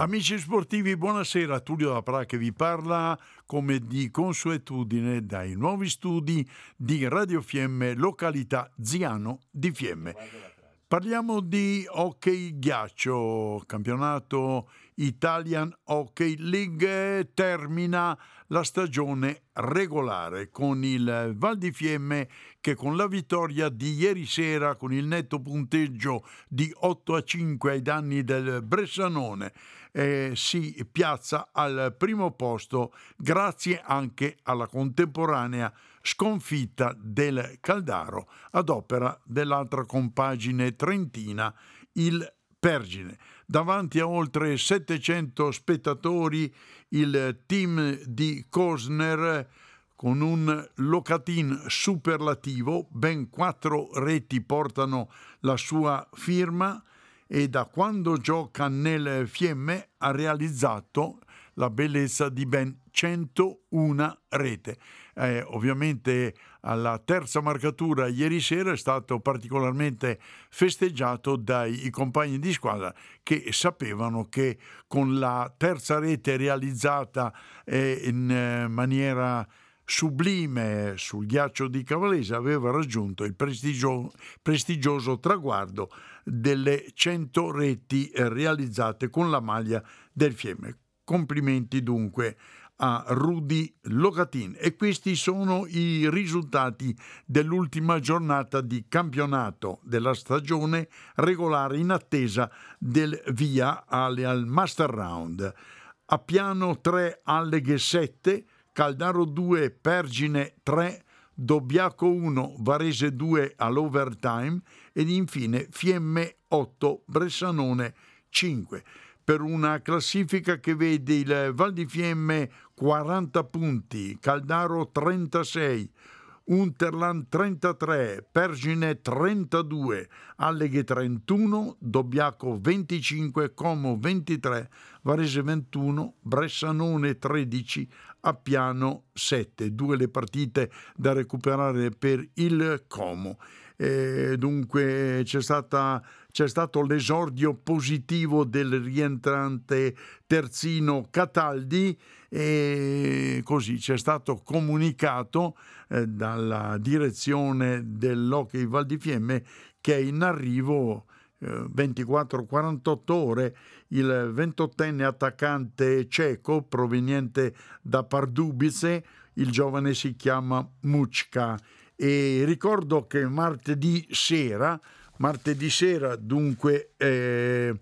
Amici sportivi, buonasera. Tullio Dapra che vi parla come di consuetudine dai nuovi studi di Radio Fiemme, località Ziano di Fiemme. Parliamo di hockey ghiaccio, campionato Italian Hockey League termina la stagione regolare con il Val di Fiemme che con la vittoria di ieri sera con il netto punteggio di 8 a 5 ai danni del Bressanone eh, si piazza al primo posto grazie anche alla contemporanea sconfitta del Caldaro ad opera dell'altra compagine trentina, il Pergine. Davanti a oltre 700 spettatori, il team di Kosner con un locatin superlativo, ben quattro reti portano la sua firma e da quando gioca nel Fiemme ha realizzato la bellezza di ben 101 rete. Eh, ovviamente alla terza marcatura ieri sera è stato particolarmente festeggiato dai compagni di squadra che sapevano che con la terza rete realizzata eh, in eh, maniera sublime sul ghiaccio di Cavalese aveva raggiunto il prestigio, prestigioso traguardo delle 100 reti realizzate con la maglia del Fiemme. Complimenti dunque a Rudy Locatin e questi sono i risultati dell'ultima giornata di campionato della stagione regolare in attesa del via al Master Round. A piano 3 Alleghe 7, Caldaro 2 Pergine 3, Dobbiaco 1 Varese 2 all'overtime ed infine Fiemme 8 Bressanone 5 per una classifica che vede il Val di Fiemme 40 punti, Caldaro 36, Unterland 33, Pergine 32, Alleghe 31, Dobbiaco 25, Como 23, Varese 21, Bressanone 13, Appiano 7. Due le partite da recuperare per il Como. E dunque c'è, stata, c'è stato l'esordio positivo del rientrante terzino Cataldi e così ci è stato comunicato eh, dalla direzione dell'Hockey Val di Fiemme che è in arrivo 24-48 eh, ore il 28enne attaccante ceco proveniente da Pardubice, il giovane si chiama Muchka e ricordo che martedì sera, martedì sera dunque, eh,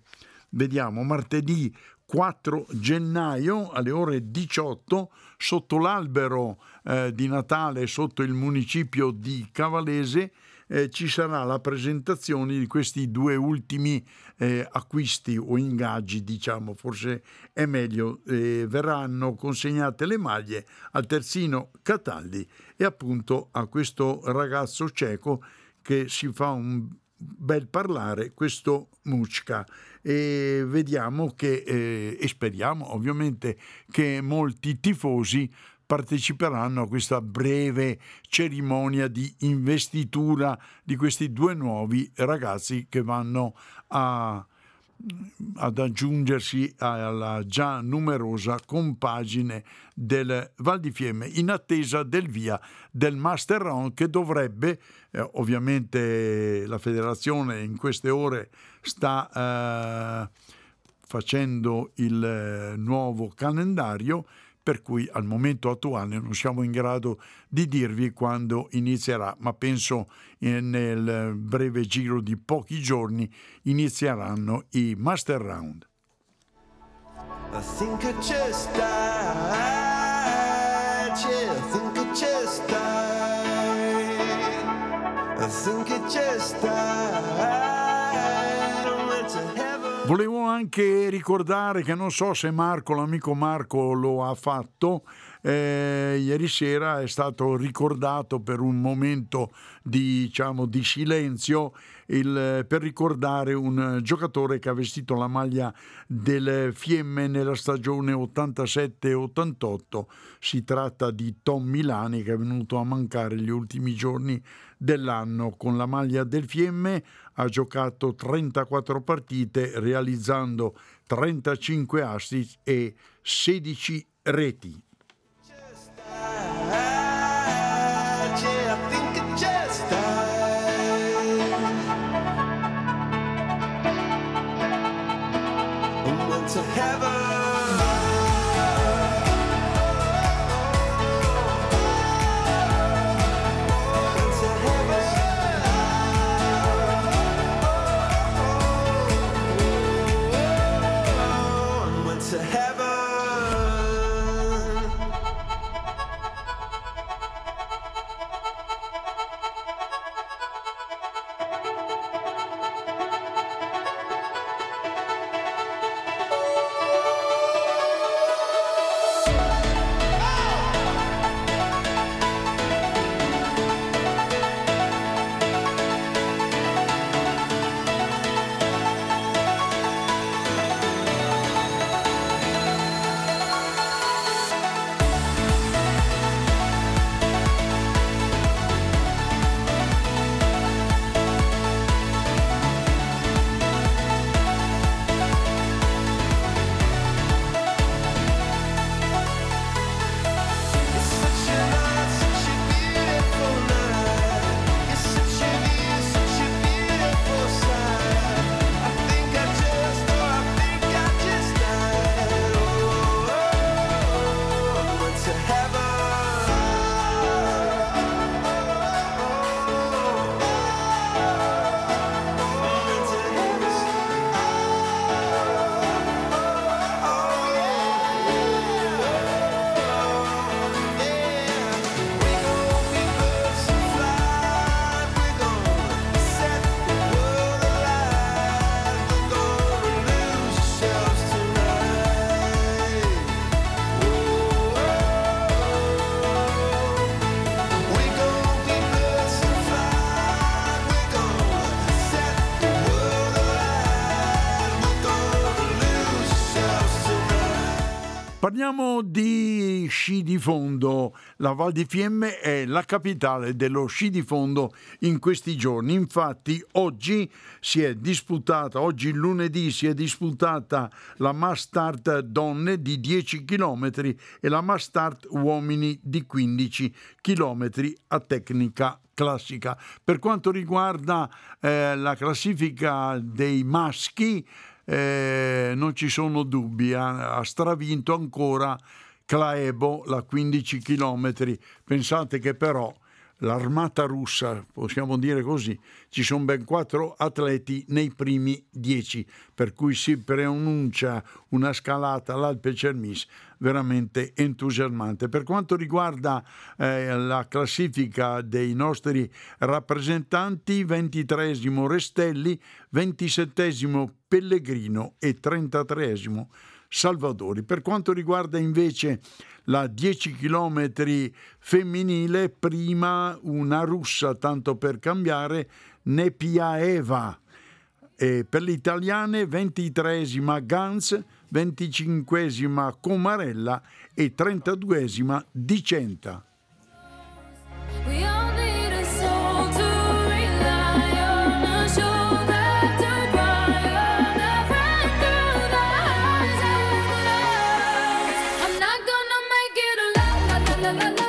vediamo, martedì 4 gennaio alle ore 18 sotto l'albero eh, di Natale sotto il municipio di Cavalese eh, ci sarà la presentazione di questi due ultimi eh, acquisti o ingaggi, diciamo, forse è meglio, eh, verranno consegnate le maglie al terzino Cataldi e appunto a questo ragazzo cieco che si fa un bel parlare questo Mucca. E vediamo che eh, e speriamo ovviamente che molti tifosi parteciperanno a questa breve cerimonia di investitura di questi due nuovi ragazzi che vanno a, ad aggiungersi alla già numerosa compagine del Val di Fiemme in attesa del via del Master Round che dovrebbe, eh, ovviamente la federazione in queste ore sta eh, facendo il eh, nuovo calendario per cui al momento attuale non siamo in grado di dirvi quando inizierà, ma penso eh, nel breve giro di pochi giorni inizieranno i Master Round. I think I just died, yeah, I think I just died, I think I just died. Volevo anche ricordare che non so se Marco, l'amico Marco, lo ha fatto, eh, ieri sera è stato ricordato per un momento di, diciamo, di silenzio il, per ricordare un giocatore che ha vestito la maglia del Fiemme nella stagione 87-88. Si tratta di Tom Milani che è venuto a mancare gli ultimi giorni dell'anno con la maglia del Fiemme. Ha giocato 34 partite realizzando 35 assist e 16 reti. Parliamo di sci di fondo. La Val di Fiemme è la capitale dello sci di fondo in questi giorni. Infatti oggi si è disputata, oggi lunedì si è disputata la Mass Start donne di 10 km e la Mass Start uomini di 15 km a tecnica classica. Per quanto riguarda eh, la classifica dei maschi, eh, non ci sono dubbi, ha, ha stravinto ancora Claebo la 15 km. Pensate che però l'armata russa, possiamo dire così, ci sono ben quattro atleti nei primi dieci, per cui si preannuncia una scalata all'Alpe Cermis veramente entusiasmante. Per quanto riguarda eh, la classifica dei nostri rappresentanti, 23 Restelli, 27 Pellegrino e 33 Salvadori. Per quanto riguarda invece la 10 km femminile, prima una russa, tanto per cambiare, Nepiaeva. E per le italiane 23esima Gans, 25esima Comarella e 32esima Dicenta.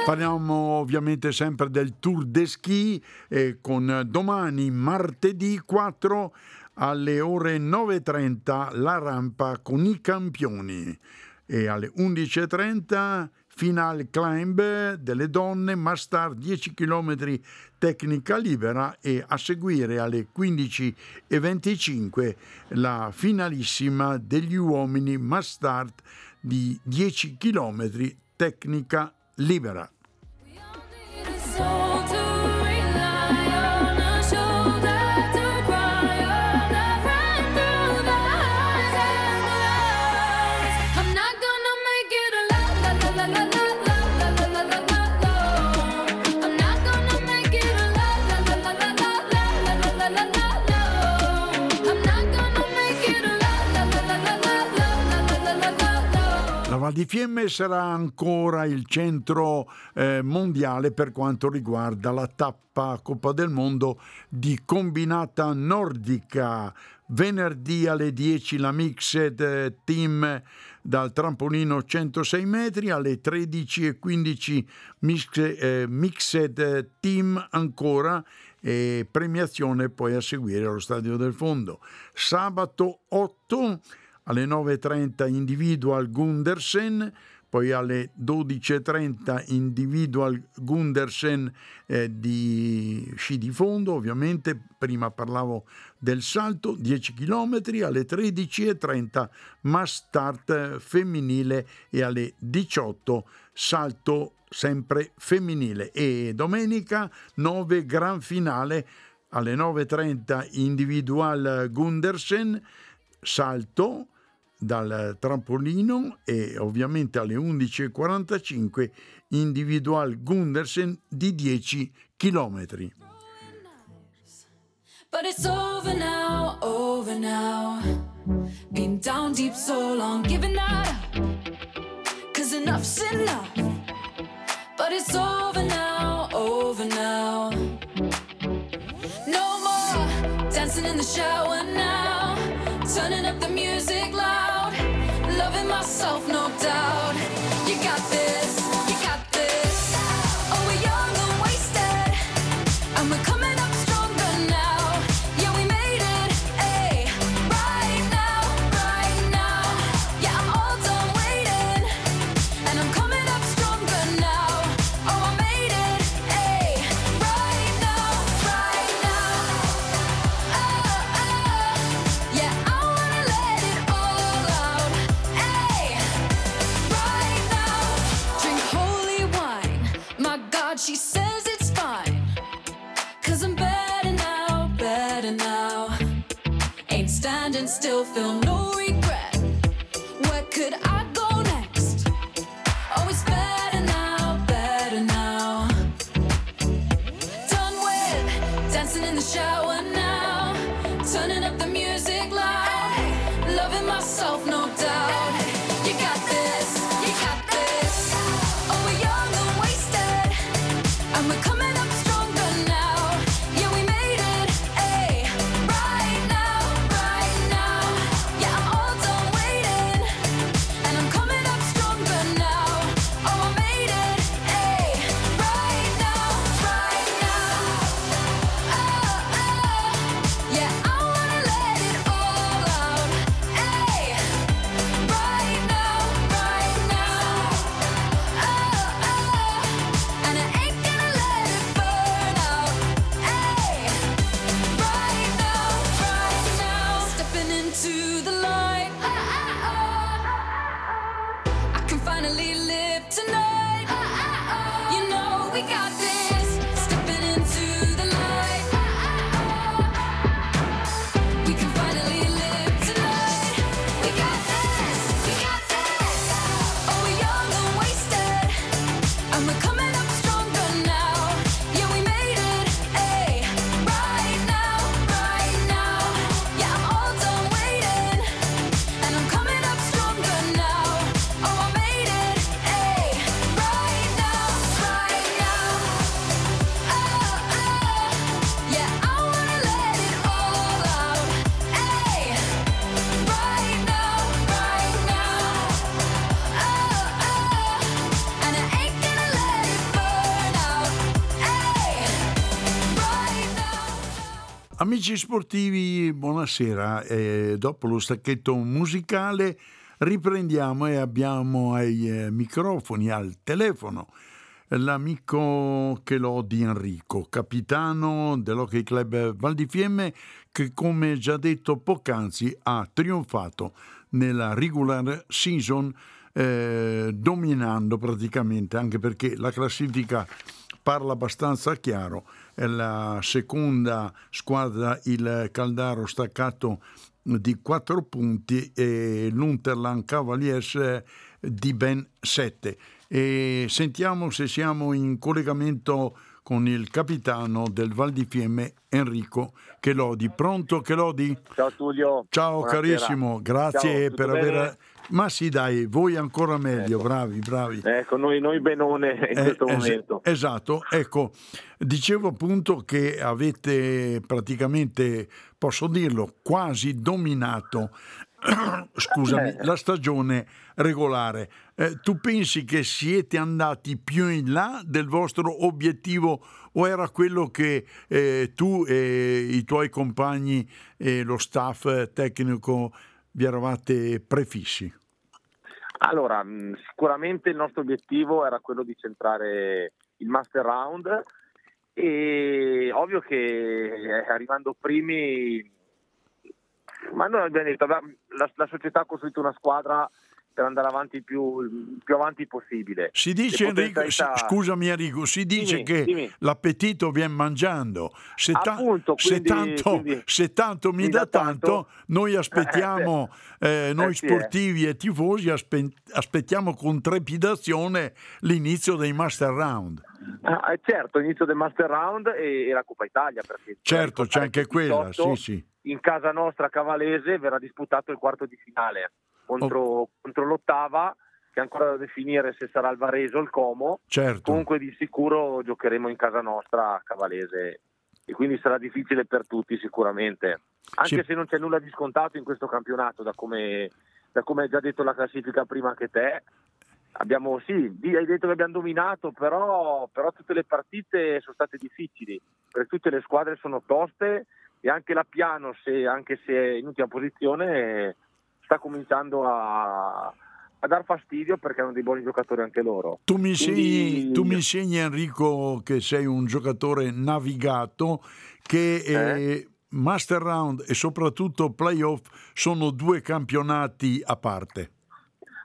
Parliamo ovviamente sempre del Tour de Ski eh, con domani martedì 4 alle ore 9.30 la rampa con i campioni e alle 11.30 final climb delle donne, Mastar 10 km tecnica libera e a seguire alle 15.25 la finalissima degli uomini Mastart di 10 km tecnica libera. Di Fiemme sarà ancora il centro eh, mondiale per quanto riguarda la tappa Coppa del Mondo di combinata nordica. Venerdì alle 10 la Mixed Team dal trampolino 106 metri, alle 13.15 Mixed, eh, Mixed Team ancora e premiazione poi a seguire allo Stadio del Fondo. Sabato 8 alle 9.30 Individual Gundersen, poi alle 12.30 Individual Gundersen eh, di sci di fondo, ovviamente. Prima parlavo del salto, 10 km, alle 13.30 mass start femminile e alle 18 salto sempre femminile. E domenica 9 gran finale alle 9.30 Individual Gundersen salto dal trampolino e ovviamente alle 11.45 individual Gundersen di 10 km. But it's over now, over now. Been down deep so long, giving up. Cause enough's enough. But it's over now, over now. No more dancing in the shower now. Turning up the Amici sportivi, buonasera. E dopo lo stacchetto musicale riprendiamo e abbiamo ai eh, microfoni, al telefono, l'amico che l'ho di Enrico, capitano dell'Hockey Club Val di Fiemme, che come già detto poc'anzi ha trionfato nella regular season eh, dominando praticamente, anche perché la classifica parla abbastanza chiaro la seconda squadra il Caldaro staccato di 4 punti e l'Unterland Cavaliers di ben 7. e sentiamo se siamo in collegamento con il capitano del Val di Fiemme, Enrico Chelodi. Pronto Chelodi? Ciao Tullio. Ciao Buonasera. carissimo, grazie Ciao, per aver... Ma sì dai, voi ancora meglio, ecco. bravi, bravi. Ecco, noi, noi benone in eh, questo es- momento. Esatto, ecco, dicevo appunto che avete praticamente, posso dirlo, quasi dominato scusami, eh. la stagione regolare. Eh, tu pensi che siete andati più in là del vostro obiettivo o era quello che eh, tu e i tuoi compagni e lo staff tecnico vi eravate prefissi? Allora, mm, sicuramente il nostro obiettivo era quello di centrare il Master Round e ovvio che eh, arrivando primi ma noi abbiamo detto, la, la società ha costruito una squadra per andare avanti più, più avanti possibile. Si dice, Enrico, scusami Enrico, si dice dimmi, che dimmi. l'appetito viene mangiando. Se, ta- Appunto, quindi, se, tanto, quindi, se tanto, mi dà tanto, tanto, noi aspettiamo, eh, noi eh, sportivi eh. e tifosi aspe- aspettiamo con trepidazione l'inizio dei Master Round. Ah, eh, certo, l'inizio del Master Round e, e la Coppa Italia. certo, c'è anche quella, sì, sì in casa nostra Cavalese verrà disputato il quarto di finale contro, oh. contro l'ottava che è ancora da definire se sarà il Vareso o il Como. Certo. Comunque di sicuro giocheremo in casa nostra a Cavalese e quindi sarà difficile per tutti sicuramente. Anche sì. se non c'è nulla di scontato in questo campionato, da come, da come hai già detto la classifica prima che te. Abbiamo, sì, hai detto che abbiamo dominato, però, però tutte le partite sono state difficili, perché tutte le squadre sono toste e anche la Piano, se, anche se è in ultima posizione, sta cominciando a, a dar fastidio perché hanno dei buoni giocatori anche loro. Tu mi, Quindi... insegni, tu mi insegni Enrico che sei un giocatore navigato che... Eh? Master Round e soprattutto Playoff sono due campionati a parte.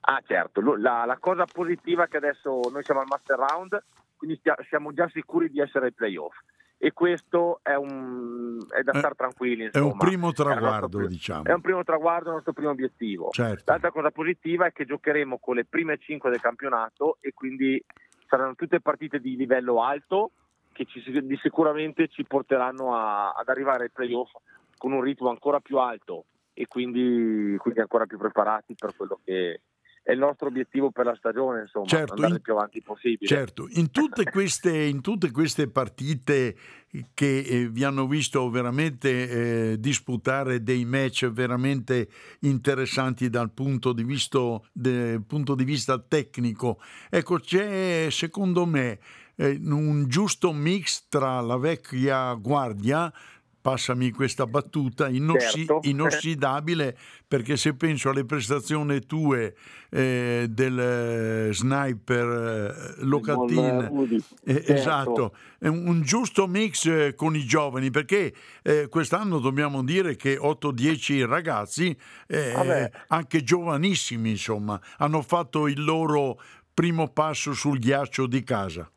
Ah certo, la, la, cosa positiva è che adesso noi siamo al Master Round, quindi siamo già sicuri di essere ai playoff e questo è, un, è da eh, stare tranquilli. Insomma. È un primo traguardo, è diciamo. È un primo traguardo, il nostro primo obiettivo. Certo. L'altra cosa positiva è che giocheremo con le prime cinque del campionato e quindi saranno tutte partite di livello alto che ci, di sicuramente ci porteranno a, ad arrivare ai playoff con un ritmo ancora più alto e quindi, quindi ancora più preparati per quello che, è il nostro obiettivo per la stagione, insomma, certo, andare in, il più avanti possibile. Certo, in tutte queste, in tutte queste partite che eh, vi hanno visto veramente eh, disputare dei match veramente interessanti dal punto di, vista, de, punto di vista tecnico, ecco, c'è secondo me eh, un giusto mix tra la vecchia guardia passami questa battuta, inossi- certo. inossidabile, perché se penso alle prestazioni tue eh, del eh, sniper eh, Locatin, eh, certo. esatto, è un giusto mix eh, con i giovani, perché eh, quest'anno dobbiamo dire che 8-10 ragazzi, anche giovanissimi insomma, hanno fatto il loro primo passo sul ghiaccio di casa.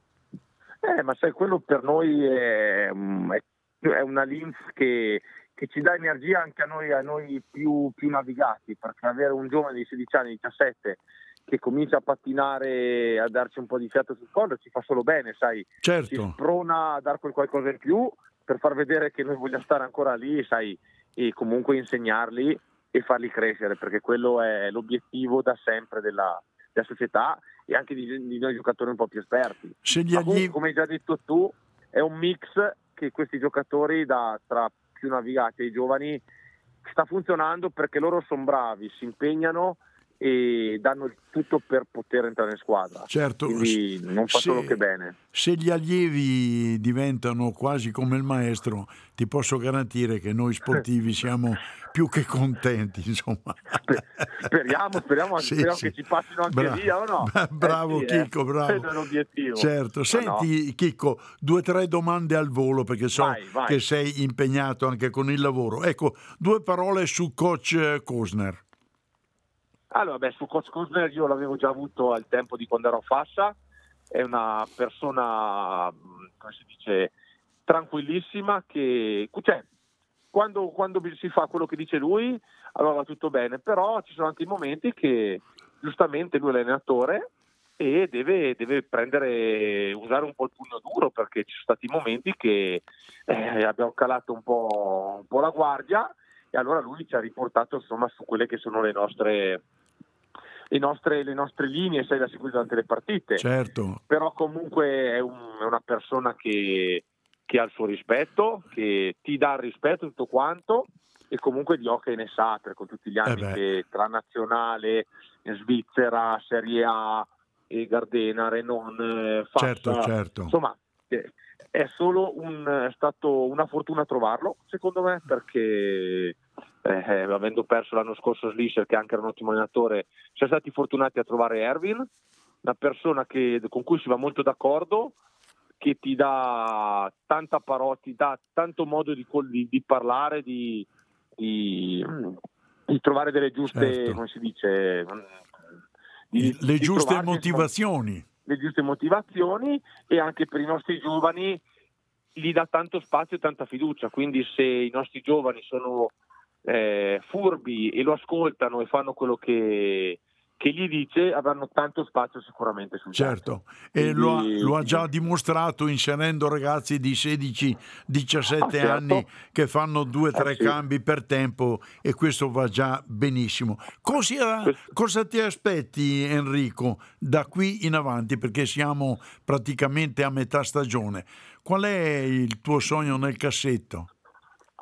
Eh, ma sai, quello per noi è, mm, è è una linf che, che ci dà energia anche a noi, a noi più, più, navigati, perché avere un giovane di 16 anni, 17, che comincia a pattinare, a darci un po' di fiato sul collo, ci fa solo bene, sai, certo. ci sprona a dar quel qualcosa in più per far vedere che noi vogliamo stare ancora lì, sai, e comunque insegnarli e farli crescere, perché quello è l'obiettivo da sempre della, della società e anche di, di, noi giocatori un po' più esperti. Agli... come hai già detto tu, è un mix che questi giocatori da, tra più navigati e giovani sta funzionando perché loro sono bravi, si impegnano e danno il tutto per poter entrare in squadra. Certo, Quindi non fa solo che bene. Se gli allievi diventano quasi come il maestro, ti posso garantire che noi sportivi siamo più che contenti, insomma. Speriamo, speriamo, sì, speriamo sì. che ci passino anche Bra- via, o no? Bravo eh, sì, Chicco, eh. bravo. È l'obiettivo. Certo, senti no. Chicco, due o tre domande al volo perché so vai, vai. che sei impegnato anche con il lavoro. Ecco, due parole su coach Kosner. Allora, beh, su Coach Kuzner io l'avevo già avuto al tempo di quando ero a Fascia, è una persona, come si dice, tranquillissima che, cioè, quando, quando si fa quello che dice lui, allora va tutto bene, però ci sono anche i momenti che giustamente lui è l'allenatore e deve, deve prendere, usare un po' il pugno duro perché ci sono stati momenti che eh, abbiamo calato un po', un po', la guardia e allora lui ci ha riportato insomma su quelle che sono le nostre, le nostre, le nostre linee, sai, da seguire durante le partite. Certo. Però comunque è, un, è una persona che, che, ha il suo rispetto, che ti dà il rispetto tutto quanto e comunque di hockey ne sa, con tutti gli anni eh che tra nazionale, Svizzera, Serie A, e Gardena, Renon, eh, Fassa, certo, certo. insomma eh, è solo un, è stato una fortuna trovarlo secondo me perché eh, avendo perso l'anno scorso Slisher che anche era un ottimo allenatore siamo stati fortunati a trovare Erwin una persona che, con cui si va molto d'accordo che ti dà tanta parola, ti dà tanto modo di, di, di parlare, di, di, di, trovare delle giuste, certo. come si dice, di, le giuste motivazioni. Le giuste motivazioni e anche per i nostri giovani gli dà tanto spazio e tanta fiducia, quindi se i nostri giovani sono eh, furbi e lo ascoltano e fanno quello che, che gli dice avranno tanto spazio sicuramente sul certo e lo ha, lo ha, già dimostrato inserendo ragazzi di 16-17 ah, certo. anni che fanno due o tre eh, sì. cambi per tempo e questo va già benissimo cosa, cosa, ti aspetti Enrico da qui in avanti perché siamo praticamente a metà stagione qual è il tuo sogno nel cassetto?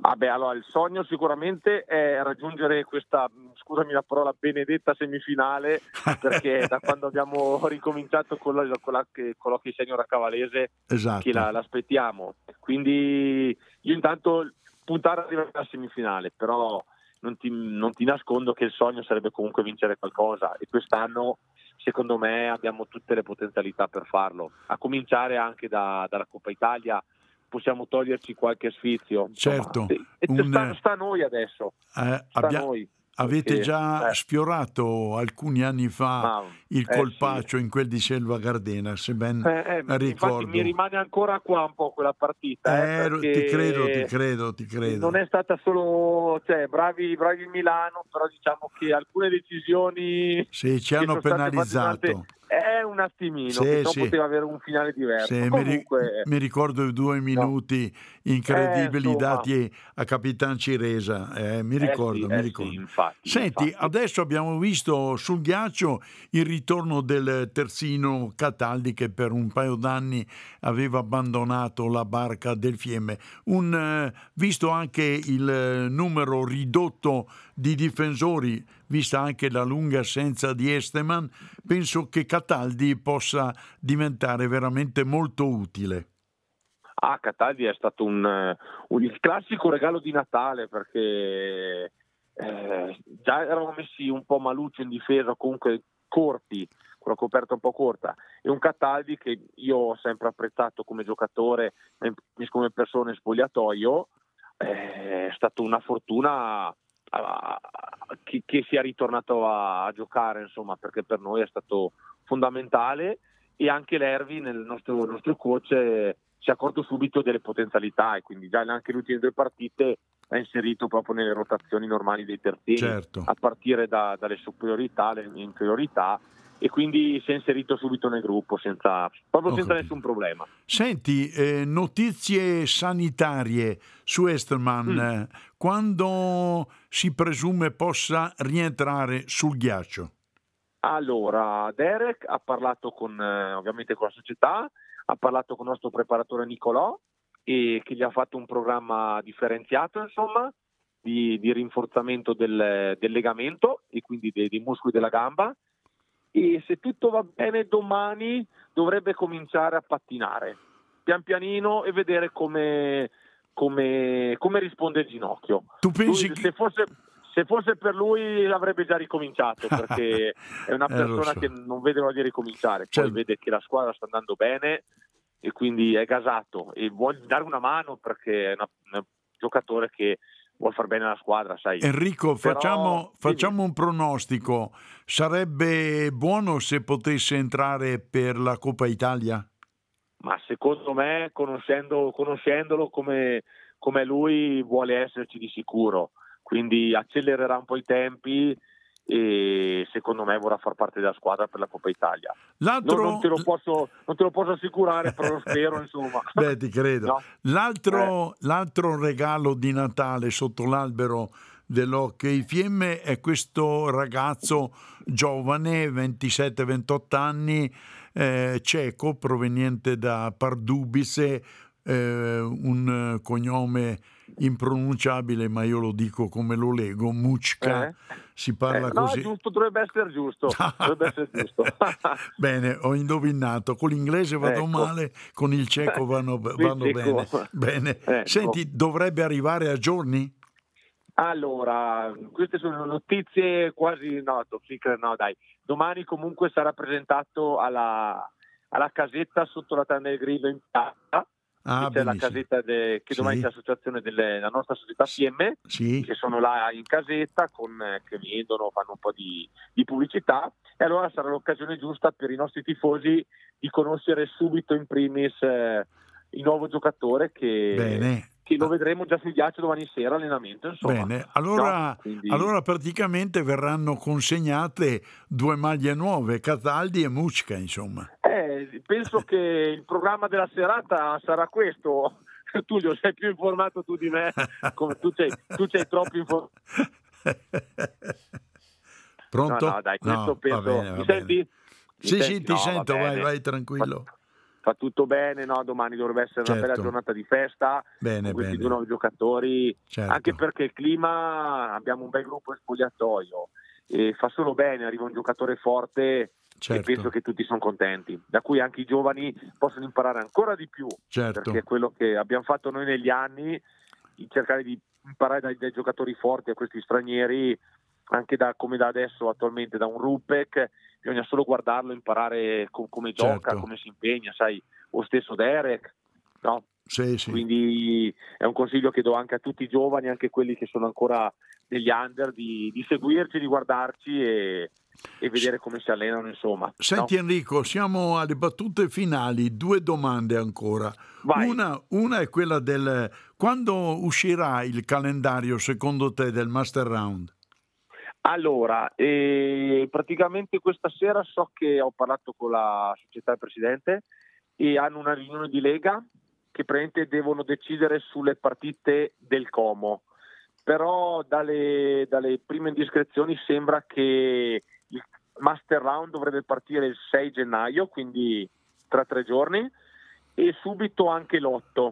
Ah beh, allora il sogno sicuramente è raggiungere questa, scusami la parola, benedetta semifinale, perché da quando abbiamo ricominciato con, la, con, la, con l'Hockey Senior a Cavalese esatto. che la, l'aspettiamo. Quindi io intanto puntare ad arrivare alla semifinale, però non ti, non ti nascondo che il sogno sarebbe comunque vincere qualcosa e quest'anno secondo me abbiamo tutte le potenzialità per farlo, a cominciare anche da, dalla Coppa Italia possiamo toglierci qualche sfizio. Certo. Un... sta, sta, a noi adesso. Eh, abbia... noi. Avete già eh. sfiorato alcuni anni fa Ma, il eh, colpaccio sì. in quel di Selva Gardena, se ben eh, eh ricordo. mi rimane ancora qua un po' quella partita. Eh, ti credo, ti credo, ti credo. Non è stata solo, cioè, bravi, bravi Milano, però diciamo che alcune decisioni... Sì, ci hanno penalizzato è un attimino, sì, sì. poteva avere un finale diverso. Sì, Comunque, mi, ricordo i due minuti no. incredibili eh, dati a Capitan Ciresa, eh, mi ricordo. Eh, mi ricordo. Infatti, Senti, infatti. adesso abbiamo visto sul ghiaccio il ritorno del terzino Cataldi che per un paio d'anni aveva abbandonato la barca del Fiemme. Un, eh, visto anche il numero ridotto di difensori, vista anche la lunga assenza di Esteman, penso che Cataldi possa diventare veramente molto utile. Ah, Cataldi è stato un, un, il classico regalo di Natale perché eh, già eravamo messi un po' maluccio in difesa, comunque corti, con la coperta un po' corta, e un Cataldi che io ho sempre apprezzato come giocatore, come persona in spogliatoio, eh, è stata una fortuna che, che, sia ritornato a, a, giocare, insomma, perché per noi è stato fondamentale e anche l'Ervi, nel nostro, nostro coach, eh, si è accorto subito delle potenzialità e quindi già anche le ultime due partite ha inserito proprio nelle rotazioni normali dei terzini, certo. a partire da, dalle superiorità, le inferiorità e quindi si è inserito subito nel gruppo senza, proprio senza nessun problema. Senti, eh, notizie sanitarie su Esterman, mm. quando si presume possa rientrare sul ghiaccio? Allora, Derek ha parlato con, eh, ovviamente con la società, ha parlato con il nostro preparatore Nicolò e che gli ha fatto un programma differenziato, insomma, di, di rinforzamento del, del, legamento e quindi dei, dei muscoli della gamba e se tutto va bene domani dovrebbe cominciare a pattinare pian pianino e vedere come, come, come risponde il ginocchio. Tu pensi lui, che... se, fosse, se fosse per lui avrebbe già ricominciato perché è una eh, persona so. che non vede l'ora di ricominciare, poi cioè... vede che la squadra sta andando bene e quindi è gasato e vuole dare una mano perché è una, un giocatore che vuol far bene alla squadra, sai. Enrico, Però, facciamo, facciamo, un pronostico. Sarebbe buono se potesse entrare per la Coppa Italia? Ma secondo me, conoscendo, conoscendolo come, come lui, vuole esserci di sicuro. Quindi accelererà un po' i tempi e secondo me vorrà far parte della squadra per la Coppa Italia. Non, non, te posso, non, te lo posso, assicurare, però lo spero, insomma. Beh, ti credo. No? L'altro, eh. l'altro regalo di Natale sotto l'albero dell'Hockey Fiemme è questo ragazzo giovane, 27-28 anni, eh, ceco, proveniente da Pardubice, eh, un cognome impronunciabile, ma io lo dico come lo leggo, Mucca. Eh? Si parla eh, così. No, giusto, dovrebbe essere giusto. Dovrebbe essere giusto. bene, ho indovinato. Con l'inglese vado ecco. male, con il ceco vanno, vanno bene. bene. Ecco. Senti, dovrebbe arrivare a giorni? Allora, queste sono notizie quasi no, no dai. Domani comunque sarà presentato alla, alla casetta sotto la Tanner Grill in piazza Ah, c'è benissimo. la casetta de, che domani c'è l'associazione della nostra società PM sì. che sono là in casetta con, che vendono, fanno un po' di, di, pubblicità e allora sarà l'occasione giusta per i nostri tifosi di conoscere subito in primis eh, il nuovo giocatore che, Bene che lo vedremo già sul ghiaccio domani sera allenamento. Insomma. Bene, allora, no, quindi... allora, praticamente verranno consegnate due maglie nuove, Cataldi e Mucca, insomma. Eh, penso che il programma della serata sarà questo. Tullio, sei più informato tu di me, come tu sei, tu sei troppo informato. Pronto? No, no, dai, questo no, penso. Bene, Mi senti? Mi sì, senti? sì, ti sento, vai, vai tranquillo fa tutto bene, no? domani dovrebbe essere certo. una bella certo. giornata di festa bene, con questi bene. due nuovi giocatori, certo. anche perché il clima, abbiamo un bel gruppo in spogliatoio e fa solo bene, arriva un giocatore forte certo. e penso che tutti sono contenti, da cui anche i giovani possono imparare ancora di più, certo. perché quello che abbiamo fatto noi negli anni, cercare di imparare dai, dai giocatori forti a questi stranieri, anche da, come da adesso attualmente da un Rupek bisogna solo guardarlo, imparare com- come gioca, certo. come si impegna, sai, o stesso Derek, no? Sì, sì. Quindi è un consiglio che do anche a tutti i giovani, anche quelli che sono ancora degli under, di, di seguirci, di guardarci e, e vedere come si allenano, insomma. Senti no? Enrico, siamo alle battute finali, due domande ancora. Una, una, è quella del quando uscirà il calendario secondo te del Master Round? Allora, eh, praticamente questa sera so che ho parlato con la società presidente e hanno una riunione di Lega che praticamente devono decidere sulle partite del Como. Però dalle, dalle prime indiscrezioni sembra che il Master Round dovrebbe partire il 6 gennaio, quindi tra tre giorni, e subito anche l'8.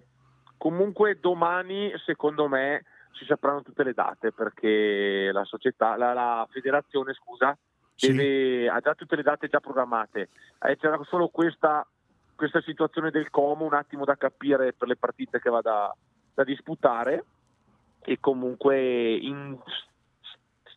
Comunque domani, secondo me, si sapranno tutte le date perché la società, la, la federazione, scusa, deve, ha già tutte le date già programmate. Eh, c'era solo questa, questa, situazione del Como, un attimo da capire per le partite che va da, da disputare e comunque in,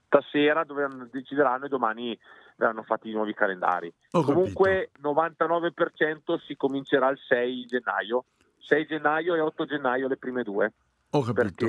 stasera dovranno, decideranno e domani verranno fatti i nuovi calendari. Ho comunque capito. 99% si comincerà il 6 gennaio, 6 gennaio e 8 gennaio le prime due. Ho capito.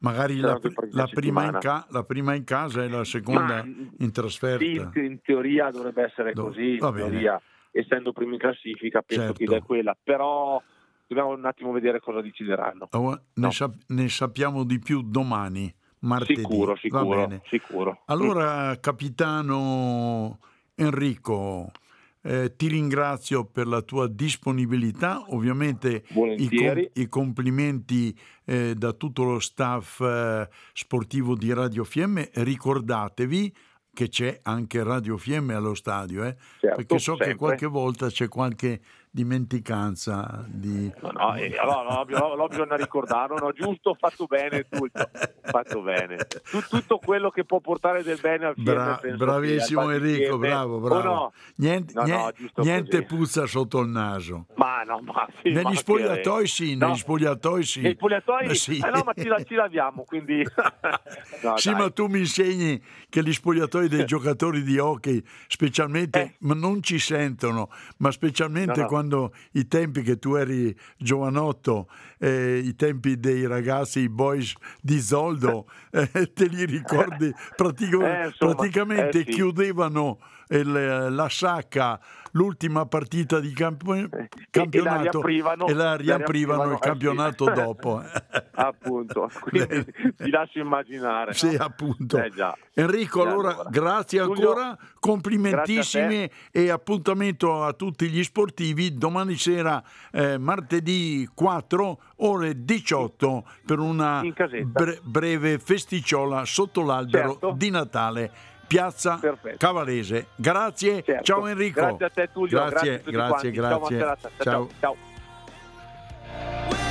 Magari la, la, prima in ca- la, prima in casa e la seconda Ma, in trasferta. Sì, in teoria dovrebbe essere Do- così, in teoria, essendo primo in classifica, penso certo. che è quella. Però dobbiamo un attimo vedere cosa decideranno. Oh, ne, no. sap- ne, sappiamo di più domani, martedì. Sicuro, sicuro. sicuro. Allora, capitano Enrico, eh, ti ringrazio per la tua disponibilità, ovviamente i, com- i, complimenti eh, da tutto lo staff eh, sportivo di Radio Fiemme. Ricordatevi che c'è anche Radio Fiemme allo stadio, eh? certo, perché so sempre. che qualche volta c'è qualche dimenticanza di... No, no, eh, allora, no, no, bisogna ricordarlo, no, giusto, fatto bene tutto, fatto bene. tutto quello che può portare del bene al film. Bra- bravissimo Enrico, fiemme. bravo, bravo. No? Niente, niente, niente puzza sotto il naso. Ma no, ma sì, Negli spogliatoi sì, negli spogliatoi sì. Negli spogliatoi sì. Eh no, ma ci, ci laviamo, quindi... sì, dai. ma tu mi insegni che gli spogliatoi dei giocatori di hockey, specialmente, eh. ma non ci sentono, ma specialmente quando quando i tempi che tu eri giovanotto, eh, i tempi dei ragazzi, i boys di Zoldo, eh, te li ricordi? Eh, insomma, praticamente eh, sì. chiudevano il, la sacca l'ultima partita di camp- campionato e la riaprivano, e la riaprivano il campionato sì. dopo. appunto, quindi ti lascio immaginare. Sì, no? appunto. Eh, Enrico, allora, allora, grazie Giulio, ancora, complimentissimi e appuntamento a tutti gli sportivi domani sera, eh, martedì 4, ore 18, per una bre- breve festicciola sotto l'albero certo. di Natale. Piazza Perfetto. Cavalese. Grazie, certo. ciao Enrico. Grazie a te Tullio, grazie, grazie, grazie. Ciao, ciao. ciao.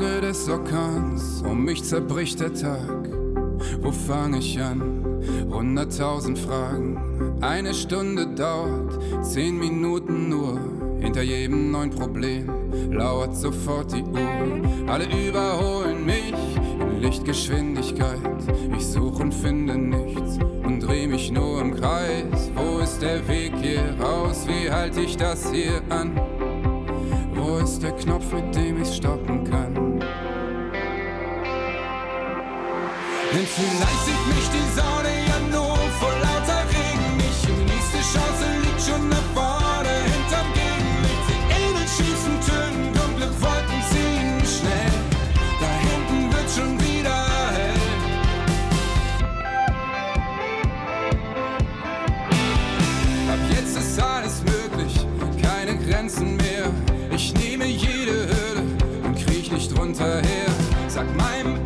Ciao. mich zerbricht der Tag. Wo fange ich an? Hunderttausend Fragen. Eine Stunde dauert, zehn Minuten nur. Hinter jedem neuen Problem lauert sofort die Uhr. Alle überholen mich in Lichtgeschwindigkeit. Ich suche und finde nichts und dreh mich nur im Kreis. Wo ist der Weg hier raus? Wie halte ich das hier an? Wo ist der Knopf, mit dem ich stoppen Denn vielleicht sieht mich die Sonne ja nur vor lauter Regen nicht. Die nächste Chance liegt schon da vorne hinterm Gegenlicht. Sieht in den schiefen Tönen, dunkle Wolken ziehen schnell. Da hinten wird schon wieder hell. Ab jetzt ist alles möglich, keine Grenzen mehr. Ich nehme jede Hürde und kriech nicht drunter her. Sag meinem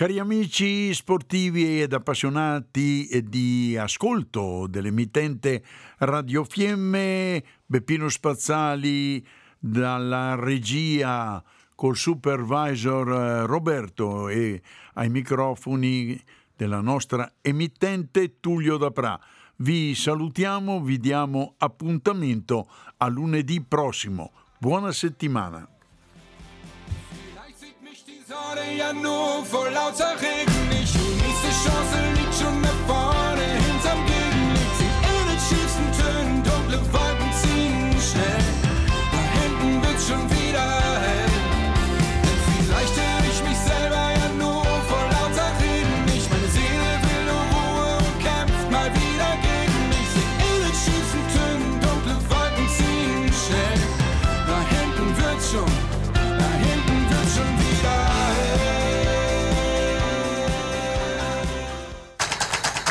Cari amici sportivi ed appassionati di ascolto dell'emittente Radio Fiemme, Beppino Spazzali dalla regia col supervisor eh, Roberto e ai microfoni della nostra emittente Tullio Dapra. Vi salutiamo, vi diamo appuntamento a lunedì prossimo. Buona settimana. Sonne ja nur vor lauter Regen nicht. Die nächste Chance